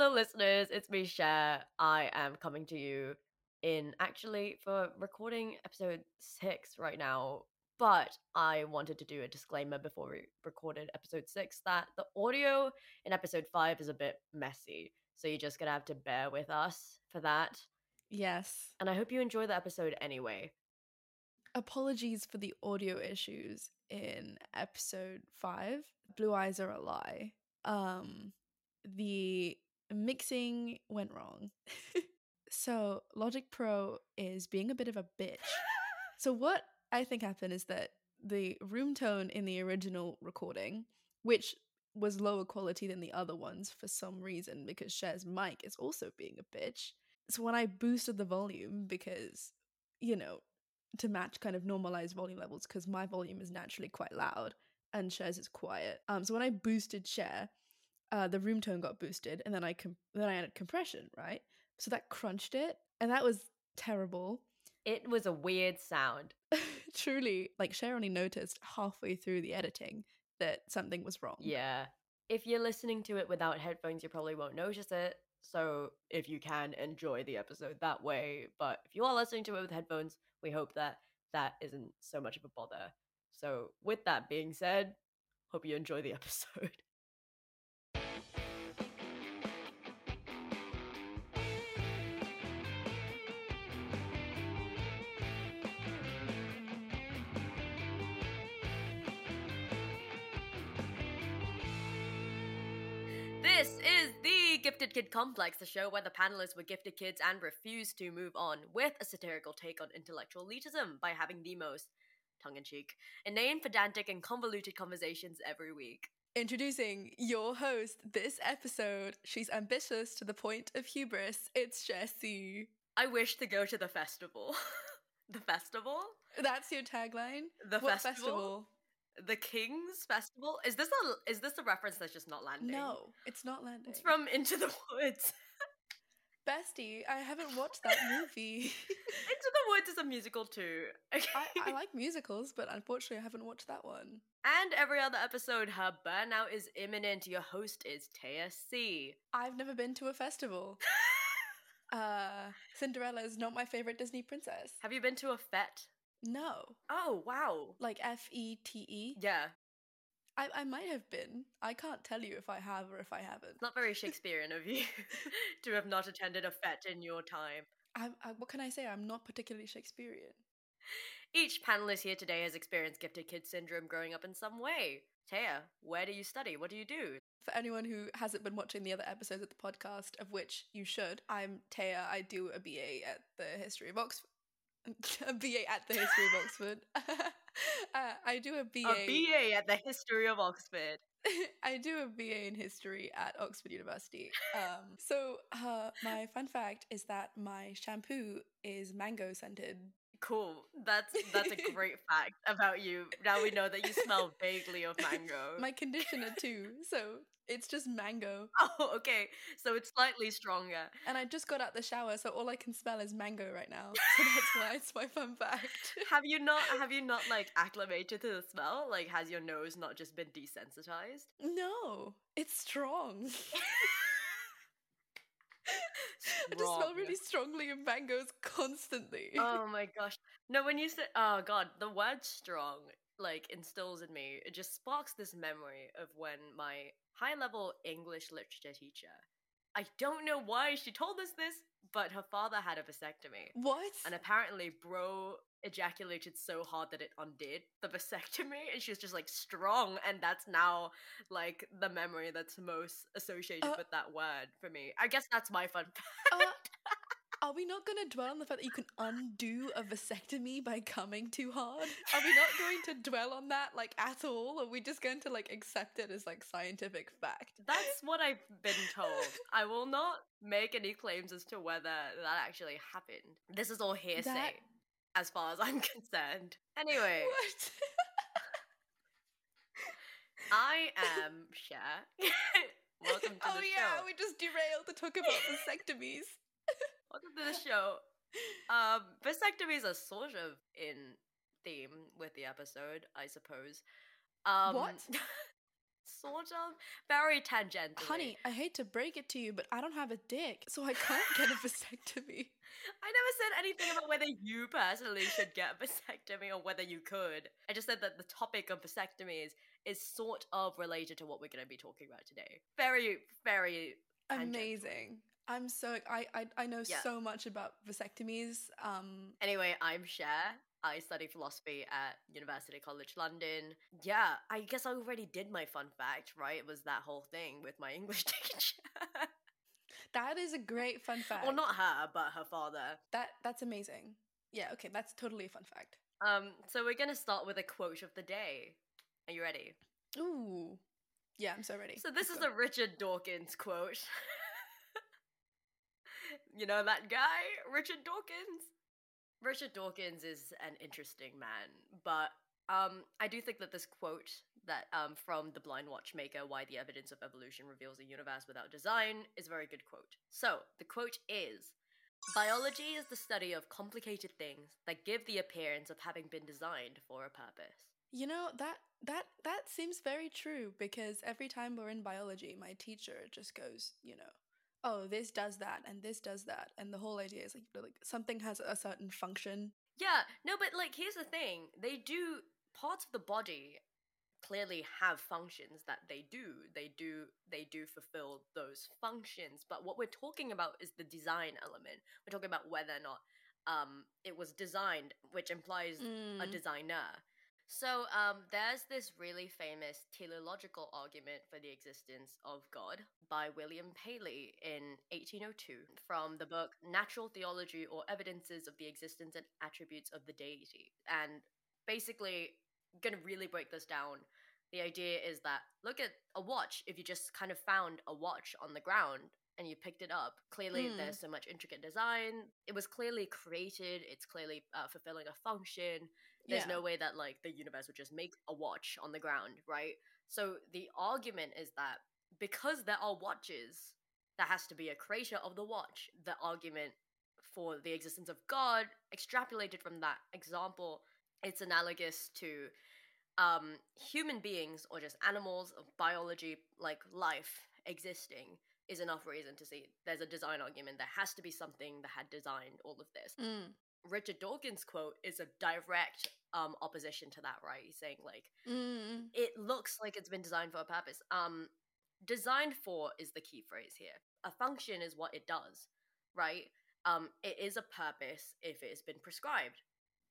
Hello, listeners. It's me, Cher. I am coming to you in actually for recording episode six right now. But I wanted to do a disclaimer before we recorded episode six that the audio in episode five is a bit messy. So you're just gonna have to bear with us for that. Yes. And I hope you enjoy the episode anyway. Apologies for the audio issues in episode 5. Blue eyes are a lie. Um the mixing went wrong. so, Logic Pro is being a bit of a bitch. so what I think happened is that the room tone in the original recording, which was lower quality than the other ones for some reason because Cher's mic is also being a bitch. So when I boosted the volume because you know, to match kind of normalized volume levels because my volume is naturally quite loud and Cher's is quiet. Um, so when I boosted Cher, uh, the room tone got boosted, and then I com- then I added compression, right? So that crunched it, and that was terrible. It was a weird sound. Truly, like Cher only noticed halfway through the editing that something was wrong. Yeah. If you're listening to it without headphones, you probably won't notice it. So if you can enjoy the episode that way, but if you are listening to it with headphones, we hope that that isn't so much of a bother. So with that being said, hope you enjoy the episode. Kid Complex, the show where the panelists were gifted kids and refused to move on, with a satirical take on intellectual elitism by having the most tongue in cheek, inane, pedantic, and convoluted conversations every week. Introducing your host this episode. She's ambitious to the point of hubris. It's Jessie. I wish to go to the festival. the festival? That's your tagline. The what festival? The King's Festival? Is this a is this a reference that's just not landing? No, it's not landing. It's from Into the Woods. Bestie, I haven't watched that movie. Into the Woods is a musical too. I, I like musicals, but unfortunately, I haven't watched that one. And every other episode, her burnout is imminent. Your host is Teia C. I've never been to a festival. uh, Cinderella is not my favorite Disney princess. Have you been to a fete? No, Oh wow. like F E T E. Yeah, I I might have been. I can't tell you if I have or if I haven't. not very Shakespearean of you to have not attended a fete in your time. I, I what can I say? I'm not particularly Shakespearean. Each panelist here today has experienced gifted kid syndrome growing up in some way. Teia, where do you study? What do you do? For anyone who hasn't been watching the other episodes of the podcast, of which you should, I'm Teia. I do a BA at the History of Oxford. a BA at the History of Oxford. uh, I do a BA. A BA at the History of Oxford. I do a BA in history at Oxford University. Um, so uh, my fun fact is that my shampoo is mango scented. Cool. That's that's a great fact about you. Now we know that you smell vaguely of mango. My conditioner too. So it's just mango. Oh, okay. So it's slightly stronger. And I just got out the shower, so all I can smell is mango right now. So that's why it's my fun fact. Have you not have you not like acclimated to the smell? Like has your nose not just been desensitized? no, it's strong. I just smell really strongly of mangoes constantly. Oh my gosh. No, when you say oh god, the word strong like instills in me, it just sparks this memory of when my high level English literature teacher I don't know why she told us this, but her father had a vasectomy. what? And apparently, bro ejaculated so hard that it undid the vasectomy, and she was just like strong. And that's now like the memory that's most associated Uh, with that word for me. I guess that's my fun fact. Uh, are we not going to dwell on the fact that you can undo a vasectomy by coming too hard? Are we not going to dwell on that like at all? Are we just going to like accept it as like scientific fact? That's what I've been told. I will not make any claims as to whether that actually happened. This is all hearsay, That- as far as I'm concerned. Anyway, What? I am Cher. Welcome to oh the yeah, show. Oh yeah, we just derailed to talk about vasectomies. Welcome to the show. Um, vasectomies are sort of in theme with the episode, I suppose. Um, What? sort of very tangential. Honey, I hate to break it to you, but I don't have a dick, so I can't get a vasectomy. I never said anything about whether you personally should get a vasectomy or whether you could. I just said that the topic of vasectomies is sort of related to what we're going to be talking about today. Very, very tangential. Amazing. I'm so I I, I know Yeah. so much about vasectomies. Um Anyway, I'm Cher. I study philosophy at University College London. Yeah, I guess I already did my fun fact, right? It was that whole thing with my English teacher. that is a great fun fact. well, not her, but her father. that that's amazing. Yeah, okay, that's totally a fun fact. Um, so we're gonna start with a quote of the day. Are you ready? Ooh. Yeah, I'm so ready. So this Let's is go. a Richard Dawkins quote. you know that guy, Richard Dawkins? Richard Dawkins is an interesting man, but um, I do think that this quote that um, from The Blind Watchmaker, Why the Evidence of Evolution Reveals a Universe Without Design, is a very good quote. So, the quote is Biology is the study of complicated things that give the appearance of having been designed for a purpose. You know, that that that seems very true because every time we're in biology, my teacher just goes, you know, oh, this does that and this does that. And the whole idea is like like something has a certain function. Yeah, no, but like here's the thing. They do parts of the body clearly have functions that they do. They do they do fulfill those functions. But what we're talking about is the design element. We're talking about whether or not um it was designed, which implies a Mm. designer. So um, there's this really famous teleological argument for the existence of God by William Paley in 1802 from the book Natural Theology or Evidences of the Existence and Attributes of the Deity. And basically, going to really break this down. The idea is that look at a watch. If you just kind of found a watch on the ground and you picked it up, clearly Mm. there's so much intricate design. It was clearly created. It's clearly uh, fulfilling a function there's Yeah. no way that like the universe would just make a watch on the ground right so the argument is that because there are watches there has to be a creator of the watch the argument for the existence of god extrapolated from that example it's analogous to um human beings or just animals of biology like life existing is enough reason to see there's a design argument there has to be something that had designed all of this Mm. Richard Dawkins' quote is a direct um opposition to that, right? He's saying like Mm. it looks like it's been designed for a purpose. Um designed for is the key phrase here. A function is what it does, right? Um it is a purpose if it has been prescribed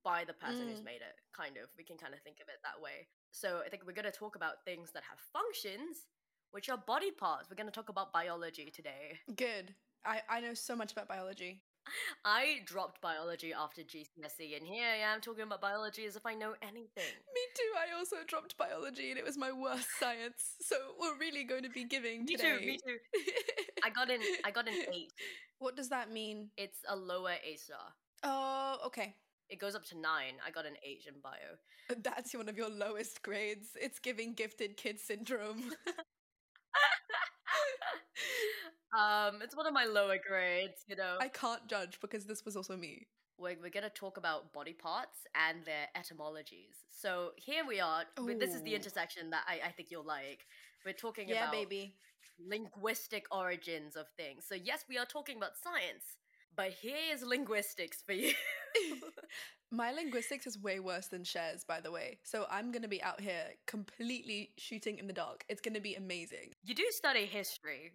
by the person who's Mm. made it, kind of. We can kind of think of it that way. So I think we're going to talk about things that have functions, which are body parts. We're going to talk about biology today. Good. I I know so much about biology. I dropped biology after GCSE, and here I am talking about biology as if I know anything. Me too. I also dropped biology and it was my worst science. So we're really going to be giving Me today. too, me too. I got an I got an eight. what does that mean? It's a lower A star. Oh, okay. It goes up to nine. I got an eight in bio. Uh, that's one of your lowest grades. It's giving gifted kid syndrome. um, it's one of my lower grades. You know, I can't judge because this was also me. we're we're gonna talk about body parts and their etymologies. So here we are. We- This is the intersection that I I think you'll like. We're talking Yeah, about baby. linguistic origins of things. So yes, we are talking about science, but here's linguistics for you. My linguistics is way worse than Cher's, by the way. So I'm gonna be out here completely shooting in the dark. It's gonna be amazing. you do study history,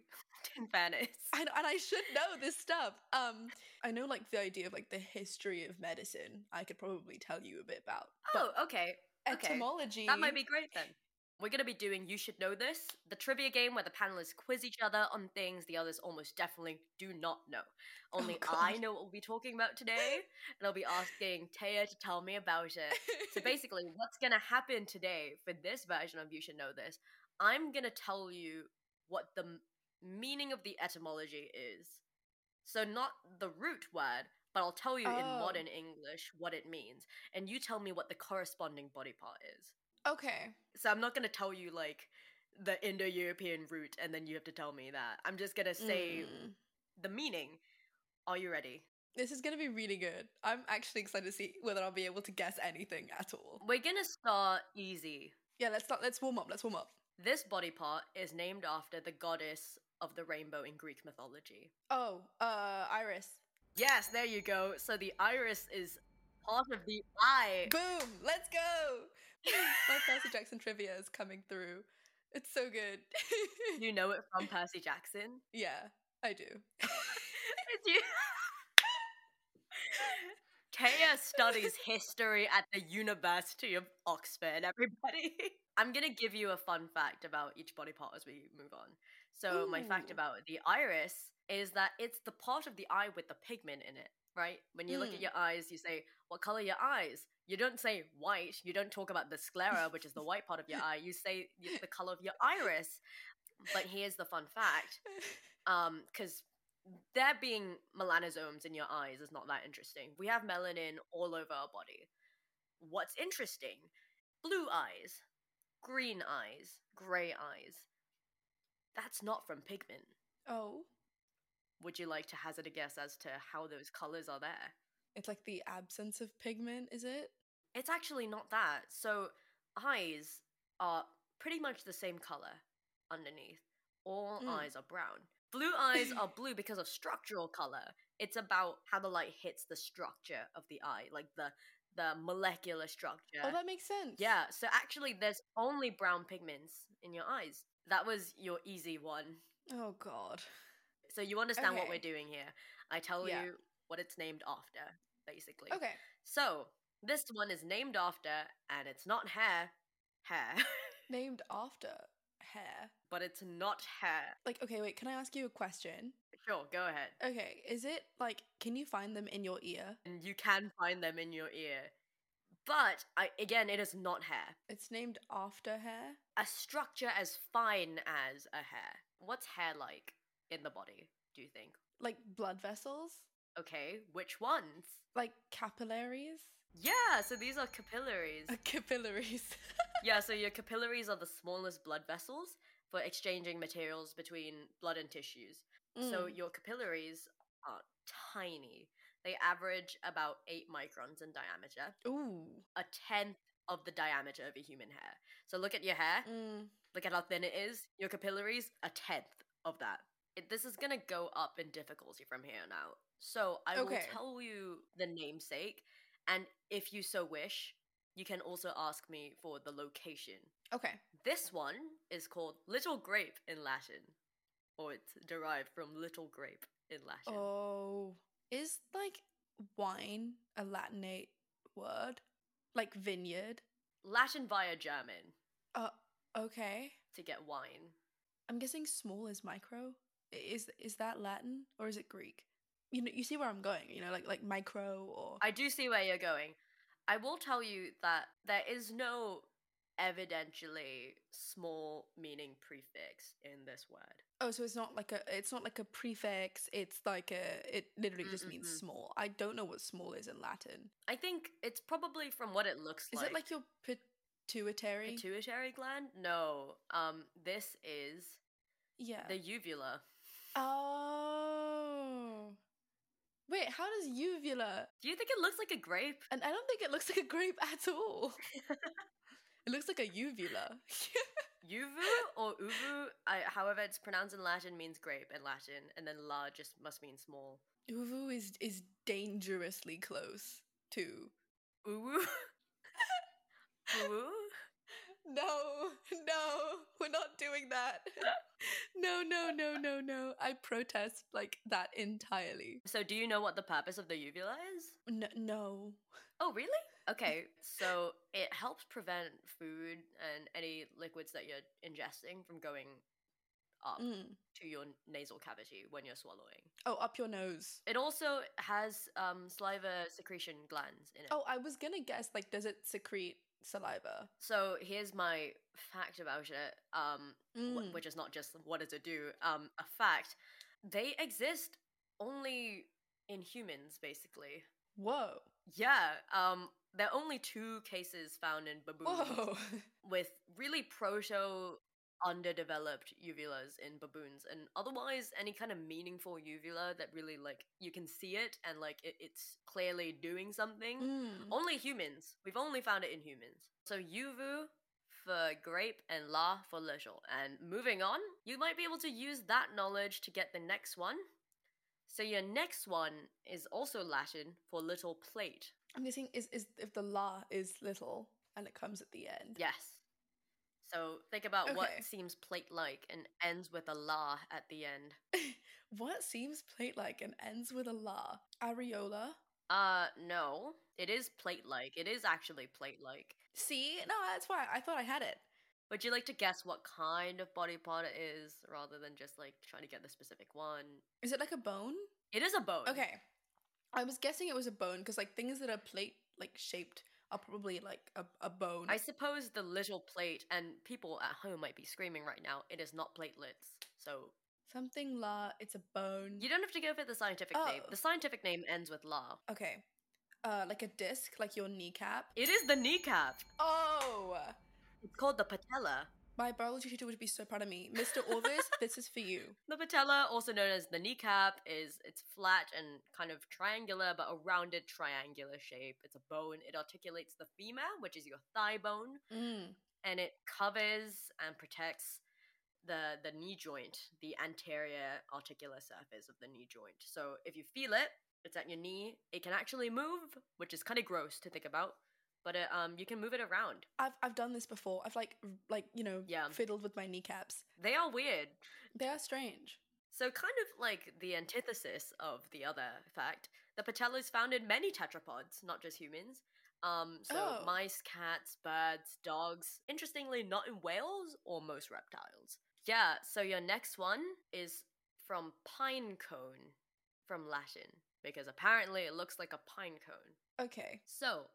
in fairness. And, and I should know this stuff. Um, I know like the idea of like the history of medicine. I could probably tell you a bit about. Oh, okay. okay. etymology. That might be great then. We're going to be doing You Should Know This, the trivia game where the panelists quiz each other on things the others almost definitely do not know. Only I know what we'll be talking about today, and I'll be asking Teia to tell me about it. So basically, what's going to happen today for this version of You Should Know This, I'm going to tell you what the meaning of the etymology is. So, not the root word, but I'll tell you in Oh. modern English what it means, and you tell me what the corresponding body part is. okay. So I'm not gonna tell you like the Indo-European root, and then you have to tell me that. I'm just gonna say Mm. the meaning. Are you ready? This is gonna be really good. I'm actually excited to see whether I'll be able to guess anything at all. We're gonna start easy. Yeah, let's start. Let's warm up. Let's warm up. This body part is named after the goddess of the rainbow in Greek mythology. Oh, uh, Iris. Yes, there you go. So the iris is part of the eye. Boom! Let's go! My Percy Jackson trivia is coming through. It's so good. You know it from Percy Jackson. yeah, I do. It's you. Teia studies history at the University of Oxford, everybody. I'm gonna give you a fun fact about each body part as we move on. So, my fact about the iris is that it's the part of the eye with the pigment in it, right? When you look at Mm. your eyes, you say, What color are your eyes? You don't say white. You don't talk about the sclera, which is the white part of your eye. You say y- the color of your iris. But here's the fun fact um because there being melanosomes in your eyes is not that interesting we have melanin all over our body what's interesting blue eyes green eyes gray eyes that's not from pigment. Oh, would you like to hazard a guess as to how those colors are there? It's like the absence of pigment, is it? it's actually not that. So eyes are pretty much the same color underneath. All Mm. eyes are brown. Blue eyes are blue because of structural color. It's about how the light hits the structure of the eye like the the molecular structure Oh, that makes sense. yeah so actually there's only brown pigments in your eyes that was your easy one Oh God. so you understand what we're doing here i tell Yeah. you what it's named after basically Okay. so this one is named after and it's not hair hair Named after hair. but it's not hair Like, okay, wait. Can I ask you a question? Sure go ahead Okay, is it like, can you find them in your ear? and you can find them in your ear. But I, again, it is not hair. It's named after hair. A structure as fine as a hair. What's hair like in the body? Do you think? Like blood vessels, Okay, which ones? like capillaries, Yeah, so these are capillaries. uh, capillaries. yeah, so your capillaries are the smallest blood vessels for exchanging materials between blood and tissues. So Mm. your capillaries are tiny. They average about 8 microns in diameter. Ooh. a tenth of the diameter of a human hair. So look at your hair. Mm. Look at how thin it is. Your capillaries, a tenth of that. It, this is gonna go up in difficulty from here on out. So I will tell you the namesake, and if you so wish, you can also ask me for the location. Okay. This one is called Little Grape in Latin, or it's derived from Little Grape in Latin. Oh, is like wine a Latinate word? Like vineyard? Latin via German Uh, okay. to get wine. I'm guessing small is micro. Is is that Latin or is it Greek? You know, you see where I'm going. You know, like like micro or I do see where you're going. I will tell you that there is no evidentially small meaning prefix in this word. Oh, so it's not like a it's not like a prefix. It's like a it literally just means Mm-mm-mm. small. I don't know what small is in Latin. I think it's probably from what it looks Is like. Is it like your pituitary? pituitary gland? No. Um this is yeah. the uvula. Oh. Wait, how does uvula? Do you think it looks like a grape? And I don't think it looks like a grape at all. it looks like a uvula. Uvu or uvu, I, however it's pronounced in Latin, means grape in Latin, and then la just must mean small. Uvu is is dangerously close to. Uwu? Uwu? No, no, we're not doing that. no, no, no, no, no. I protest like that entirely. So do you know what the purpose of the uvula is? No, no. Oh, really? Okay, so it helps prevent food and any liquids that you're ingesting from going up Mm. to your nasal cavity when you're swallowing. Oh, up your nose. It also has um, saliva secretion glands in it. Oh, I was gonna guess like, does it secrete saliva? So here's my fact about it, um, wh- Mm. which is not just what does it do. Um, a fact: they exist only in humans, basically. Whoa. Yeah. Um, there are only two cases found in baboons. With really proto underdeveloped uvulas in baboons and otherwise any kind of meaningful uvula that really like you can see it and like it, it's clearly doing something Mm. only humans we've only found it in humans so uvu for grape and la for little. And moving on, you might be able to use that knowledge to get the next one. So your next one is also Latin for little plate. I'm guessing is is if the la is little and it comes at the end. Yes. So think about what seems plate like and ends with a la at the end. what seems plate like and ends with a la? Areola. Uh, no. It is plate like. It is actually plate like. See, no, that's why I thought I had it. Would you like to guess what kind of body part it is rather than just like trying to get the specific one? Is it like a bone? It is a bone. Okay, I was guessing it was a bone because like things that are plate like shaped are probably like a, a bone. I suppose the little plate, and people at home might be screaming right now, it is not platelets. So Something la. It's a bone. you don't have to go for the scientific name. Oh. The scientific name ends with la. Okay. Uh, like a disc, like your kneecap. It is the kneecap. Oh, It's called the patella. my biology teacher would be so proud of me, Mr. Orvis. this is for you. The patella, also known as the kneecap, is it's flat and kind of triangular, but a rounded triangular shape. It's a bone. It articulates the femur, which is your thigh bone, Mm. and it covers and protects the the knee joint, the anterior articular surface of the knee joint. So if you feel it, it's at your knee. It can actually move, which is kind of gross to think about, but it, um, you can move it around. I've I've done this before. I've like like you know Yeah. fiddled with my kneecaps. They are weird. They are strange. So, kind of like the antithesis of the other fact, the patella is found in many tetrapods, not just humans. Um, so Oh. mice, cats, birds, dogs. Interestingly, not in whales or most reptiles. Yeah. So your next one is from pine cone, from Latin, because apparently it looks like a pine cone. Okay. So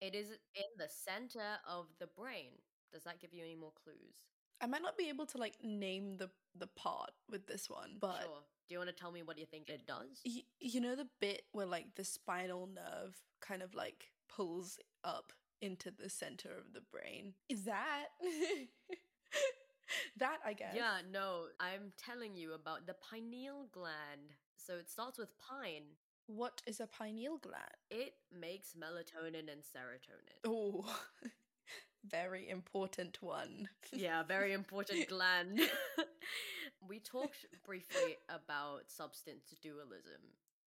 it is in the center of the brain. Does that give you any more clues? I might not be able to like name the the part with this one, but sure. Do you want to tell me what you think it does? y- you know the bit where like the spinal nerve kind of like pulls up into the center of the brain. Is that that I guess? Yeah, no, I'm telling you about the pineal gland. So it starts with pine. What is a pineal gland? It makes melatonin and serotonin. Oh, very important one. yeah, very important gland. we talked briefly about substance dualism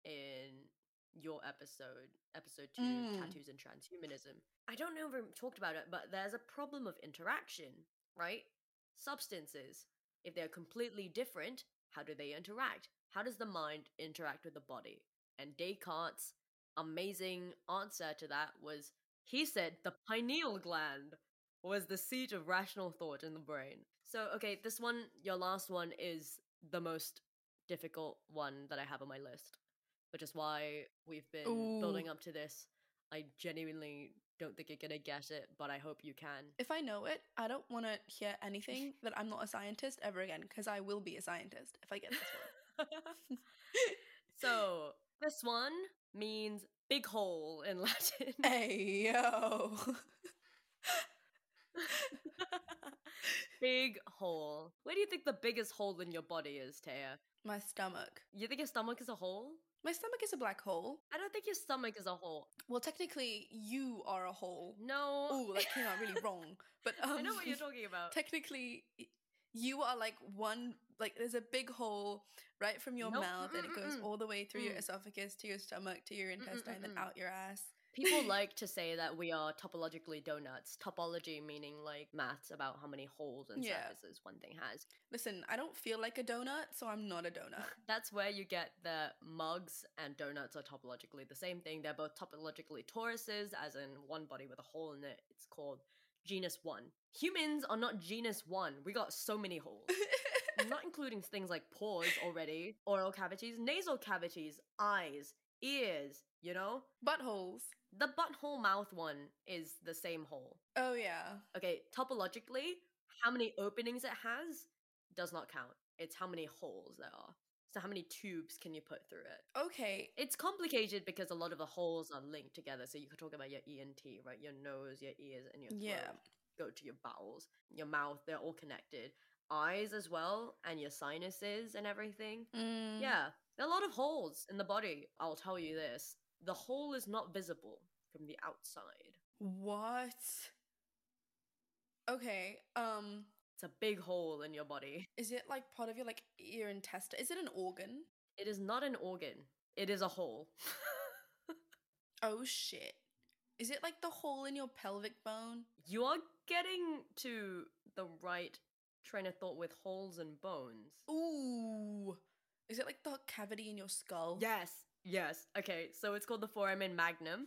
in your episode, episode two, Mm. tattoos and transhumanism. I don't know if we talked about it, but there's a problem of interaction, right? Substances, if they're completely different, how do they interact? How does the mind interact with the body? And Descartes' amazing answer to that was he said the pineal gland was the seat of rational thought in the brain. So, okay, this one, your last one, is the most difficult one that I have on my list, which is why we've been building up to this. I genuinely don't think you're gonna get it, but I hope you can. If I know it, I don't want to hear anything that I'm not a scientist ever again because I will be a scientist if I get this one. so, this one means big hole in Latin. hey yo. big hole. Where do you think the biggest hole in your body is, Teia? My stomach. You think your stomach is a hole? My stomach is a black hole. I don't think your stomach is a hole. Well, technically, you are a hole. No. Oh, that came out really wrong. But um, I know what you're talking about. technically, you are like one. Like, there's a big hole right from your Nope. mouth, and it goes all the way through your Mm. esophagus to your stomach to your intestine, Mm-mm-mm-mm. out your ass. People like to say that we are topologically donuts. Topology meaning like maths about how many holes and Yeah. surfaces one thing has. Listen, I don't feel like a donut, so I'm not a donut. That's where you get the mugs and donuts are topologically the same thing. They're both topologically toruses, as in one body with a hole in it. It's called genus one. Humans are not genus one. We got so many holes. not including things like pores already, oral cavities, nasal cavities, eyes, ears, you know? Buttholes. The butthole mouth one is the same hole. Oh yeah. Okay, topologically, how many openings it has does not count. It's how many holes there are. So how many tubes can you put through it? Okay. It's complicated because a lot of the holes are linked together. So you could talk about your ENT, right? Your nose, your ears, and your throat. Yeah. Go to your bowels, your mouth, they're all connected. Eyes as well, and your sinuses and everything. Mm, Yeah, there are a lot of holes in the body. I'll tell you this the hole is not visible from the outside. What? Okay. Um, It's a big hole in your body. is it like part of your like ear intestine? Is it an organ? It is not an organ. It is a hole. Oh shit. Is it like the hole in your pelvic bone? you are getting to the right train of thought with holes and bones. Ooh. Is it like the cavity in your skull? Yes. Yes. Okay, so it's called the foramen magnum.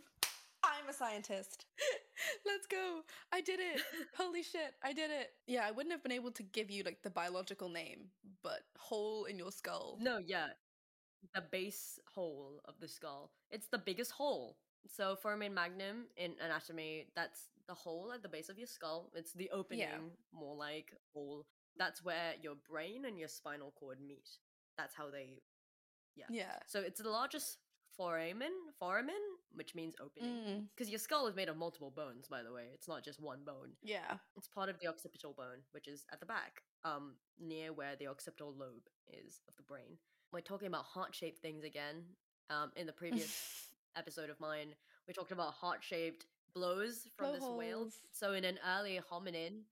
I'm a scientist. Let's go. I did it. Holy shit, I did it. Yeah, I wouldn't have been able to give you like the biological name, but hole in your skull. No, yeah. The base hole of the skull. It's the biggest hole. So foramen magnum in anatomy, that's the hole at the base of your skull. It's the opening, more like hole. That's where your brain and your spinal cord meet. That's how they yeah. Yeah. So it's the largest foramen, foramen, which means opening. Mm, Because your skull is made of multiple bones, by the way. It's not just one bone. yeah. It's part of the occipital bone, which is at the back, um, near where the occipital lobe is of the brain. We're talking about heart-shaped things again. Um, in the previous episode of mine, we talked about heart-shaped blows from this whale. So in an early hominin,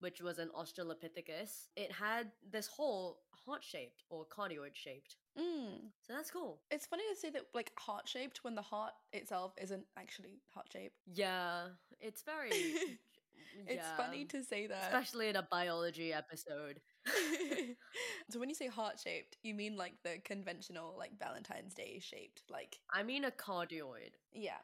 which was an Australopithecus, it had this hole heart-shaped or cardioid-shaped. Mm. So that's cool. It's funny to say that like heart shaped when the heart itself isn't actually heart shaped. Yeah, it's very. It's funny to say that. especially in a biology episode. so when you say heart shaped, you mean like the conventional like Valentine's Day shaped, like I mean a cardioid, yeah,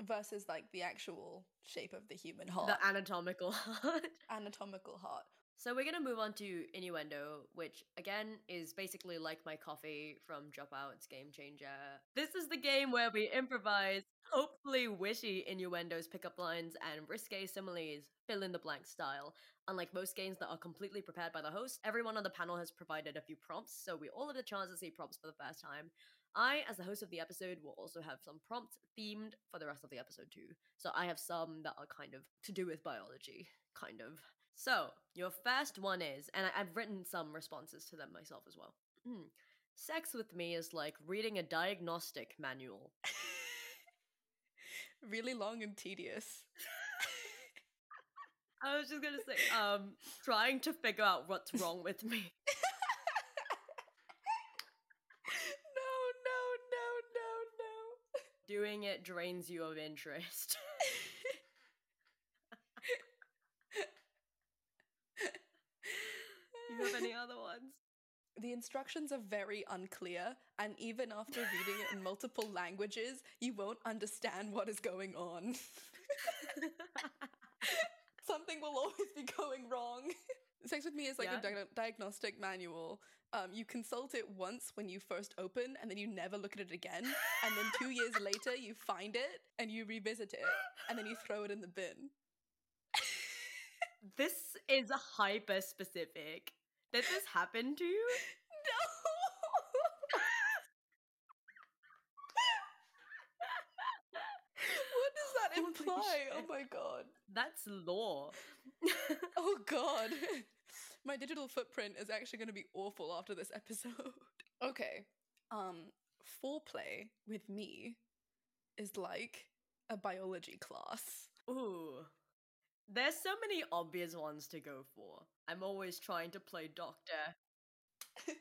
versus like the actual shape of the human heart, the anatomical heart. anatomical heart. So we're gonna move on to innuendo, which again is basically like my coffee from Dropouts Game Changer. This is the game where we improvise, hopefully wishy innuendos, pickup lines, and risque similes, fill in the blank style. Unlike most games that are completely prepared by the host, everyone on the panel has provided a few prompts, so we all have the chance to see prompts for the first time. I, as the host of the episode, will also have some prompts themed for the rest of the episode too. So I have some that are kind of to do with biology, kind of. So your first one is, and I've written some responses to them myself as well. Hmm. Sex with me is like reading a diagnostic manual. really long and tedious. I was just gonna say, um, trying to figure out what's wrong with me. no, no, no, no, no. Doing it drains you of interest. Have any other ones? The instructions are very unclear, and even after reading it in multiple languages, you won't understand what is going on. Something will always be going wrong. Sex with Me is like Yeah. a dia- diagnostic manual. Um, you consult it once when you first open, and then you never look at it again. And then two years later, you find it and you revisit it, and then you throw it in the bin. This is hyper specific. Did this happen to you? No! what does that Holy imply? Oh my god. That's law. Oh god. My digital footprint is actually going to be awful after this episode. Okay. Um foreplay with me is like a biology class. Ooh. There's so many obvious ones to go for. I'm always trying to play doctor.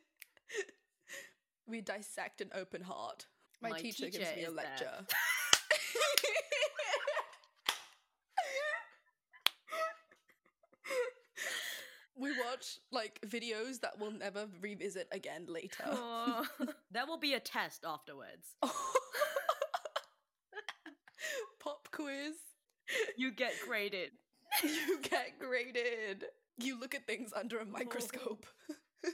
We dissect an open heart. My, My teacher, teacher gives me a lecture. we watch like videos that we'll never revisit again later. There will be a test afterwards. Pop quiz. You get graded. You get graded. You look at things under a microscope.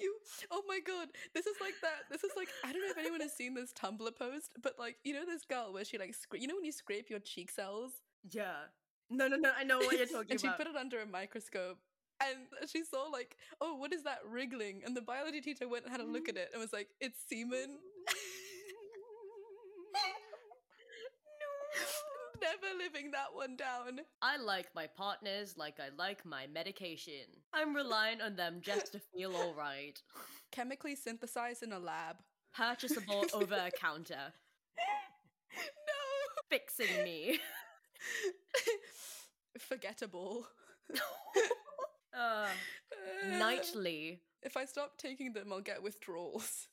you oh my god this is like that this is like i don't know if anyone has seen this tumblr post but like you know this girl where she like scra- you know when you scrape your cheek cells Yeah. No, no, no. I know what you're talking about. and she put it under a microscope and she saw like oh what is that wriggling and the biology teacher went and had a look at it and was like it's semen never living that one down I like my partners like I like my medication. I'm relying on them just to feel alright. chemically synthesized in a lab Purchasable over a counter. no Fixing me. Forgettable. uh, nightly. If I stop taking them, I'll get withdrawals.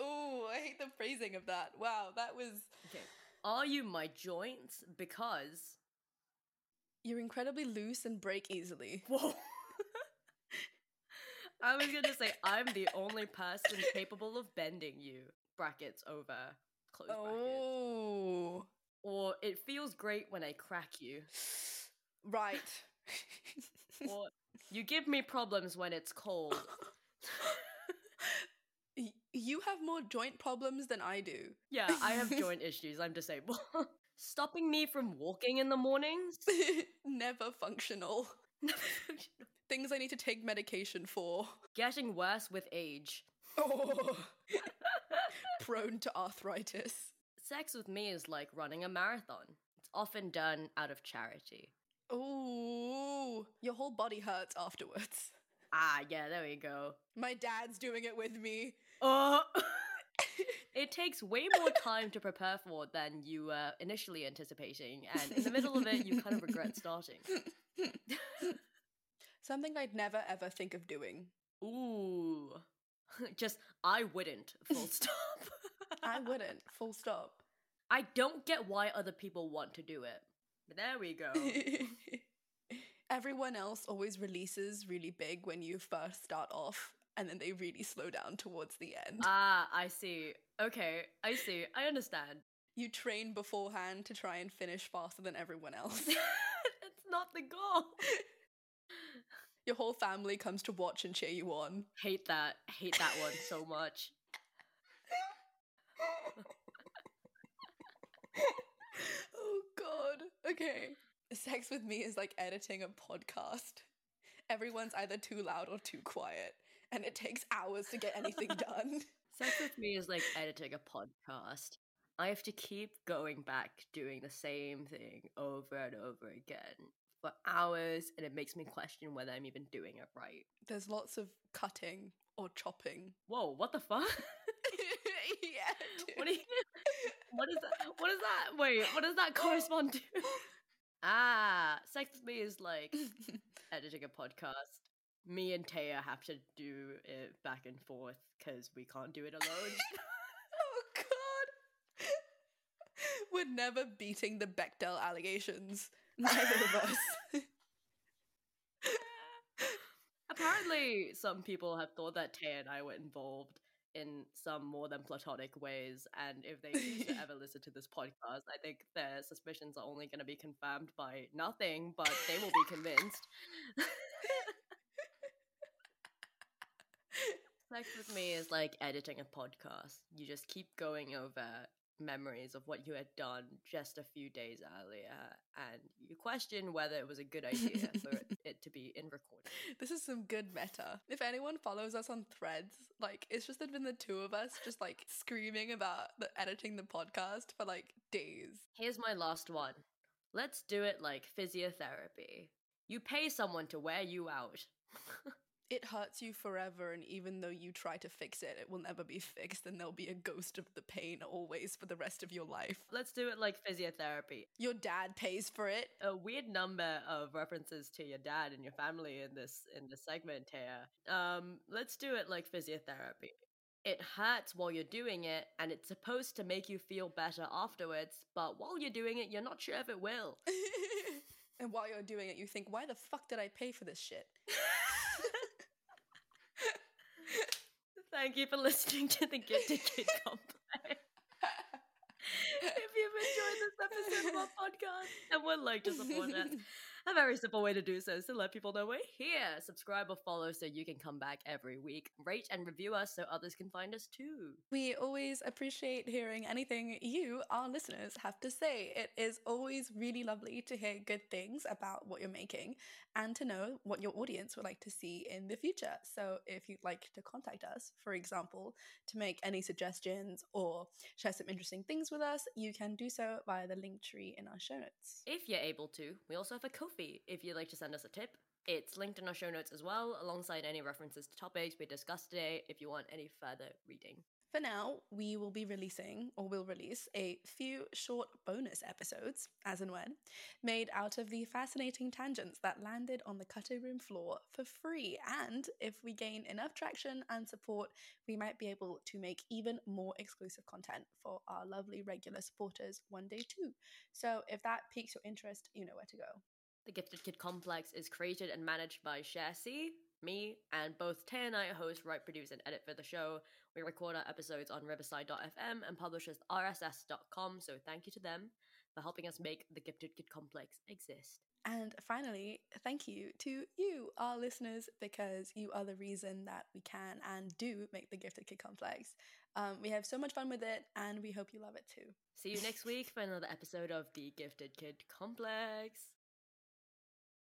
Oh, I hate the phrasing of that. Wow, that was. Okay. Are you my joints? Because. You're incredibly loose and break easily. Whoa. I was gonna say I'm the only person capable of bending you. Brackets over close brackets. Oh. Or it feels great when I crack you. Right. Or you give me problems when it's cold. You have more joint problems than I do. Yeah, I have joint issues. I'm disabled. Stopping me from walking in the mornings? Never functional. Things I need to take medication for. Getting worse with age. Oh. Prone to arthritis. Sex with me is like running a marathon. It's often done out of charity. Ooh, your whole body hurts afterwards. Ah, yeah, there we go. My dad's doing it with me. Oh! it takes way more time to prepare for than you were initially anticipating, and in the middle of it, you kind of regret starting. Something I'd never ever think of doing. Ooh. Just, I wouldn't, full stop. I wouldn't, full stop. I don't get why other people want to do it. But there we go. Everyone else always releases really big when you first start off, and then they really slow down towards the end. ah, I see. Okay, I see. I understand. you train beforehand to try and finish faster than everyone else. That's not the goal. Your whole family comes to watch and cheer you on. Hate that. Hate that one so much. oh god. Okay. Sex with me is like editing a podcast. Everyone's either too loud or too quiet, and it takes hours to get anything done. Sex with me is like editing a podcast. I have to keep going back doing the same thing over and over again for hours, and it makes me question whether I'm even doing it right. There's lots of cutting or chopping. Whoa, what the fuck? yeah. what, you, what is that? What is that? Wait, what does that correspond to? Ah, sex with me is like editing a podcast. Me and Teia have to do it back and forth because we can't do it alone. oh god. We're never beating the Bechdel allegations. Neither of us. Apparently, some people have thought that Teia and I were involved in some more than platonic ways, and if they ever listen to this podcast, I think their suspicions are only going to be confirmed by nothing, but they will be convinced. Sex with me is like editing a podcast. You just keep going over memories of what you had done just a few days earlier, and you question whether it was a good idea for it to be in recording. This is some good meta. If anyone follows us on threads, like it's just been the two of us just like screaming about the editing the podcast for like days. Here's my last one. Let's do it like physiotherapy. You pay someone to wear you out. It hurts you forever, and even though you try to fix it, it will never be fixed, and there'll be a ghost of the pain always for the rest of your life. Let's do it like physiotherapy. Your dad pays for it. A weird number of references to your dad and your family in this in this segment here. Um, let's do it like physiotherapy. It hurts while you're doing it, and it's supposed to make you feel better afterwards. But while you're doing it, you're not sure if it will. and while you're doing it, you think, why the fuck did I pay for this shit? Thank you for listening to the Gifted Kid Complex. if you've enjoyed this episode of our podcast and would like to support us, a very simple way to do so is to let people know we're here. Subscribe or follow so you can come back every week. Rate and review us so others can find us too. We always appreciate hearing anything you, our listeners, have to say. It is always really lovely to hear good things about what you're making and to know what your audience would like to see in the future. So, if you'd like to contact us, for example, to make any suggestions or share some interesting things with us, you can do so via the link tree in our show notes. If you're able to, we also have a Ko-fi if you'd like to send us a tip. It's linked in our show notes as well, alongside any references to topics we discussed today if you want any further reading. For now, we will be releasing, or will release, a few short bonus episodes, as and when, made out of the fascinating tangents that landed on the cutting room floor for free. And if we gain enough traction and support, we might be able to make even more exclusive content for our lovely regular supporters one day too. So if that piques your interest, you know where to go. The Gifted Kid Complex is created and managed by Cher me, and both Tay and I host, write, produce, and edit for the show. We record our episodes on riverside.fm and publish as rss.com, so thank you to them for helping us make the Gifted Kid Complex exist. And finally, thank you to you, our listeners, because you are the reason that we can and do make the Gifted Kid Complex. Um, we have so much fun with it, and we hope you love it too. See you next week for another episode of the Gifted Kid Complex.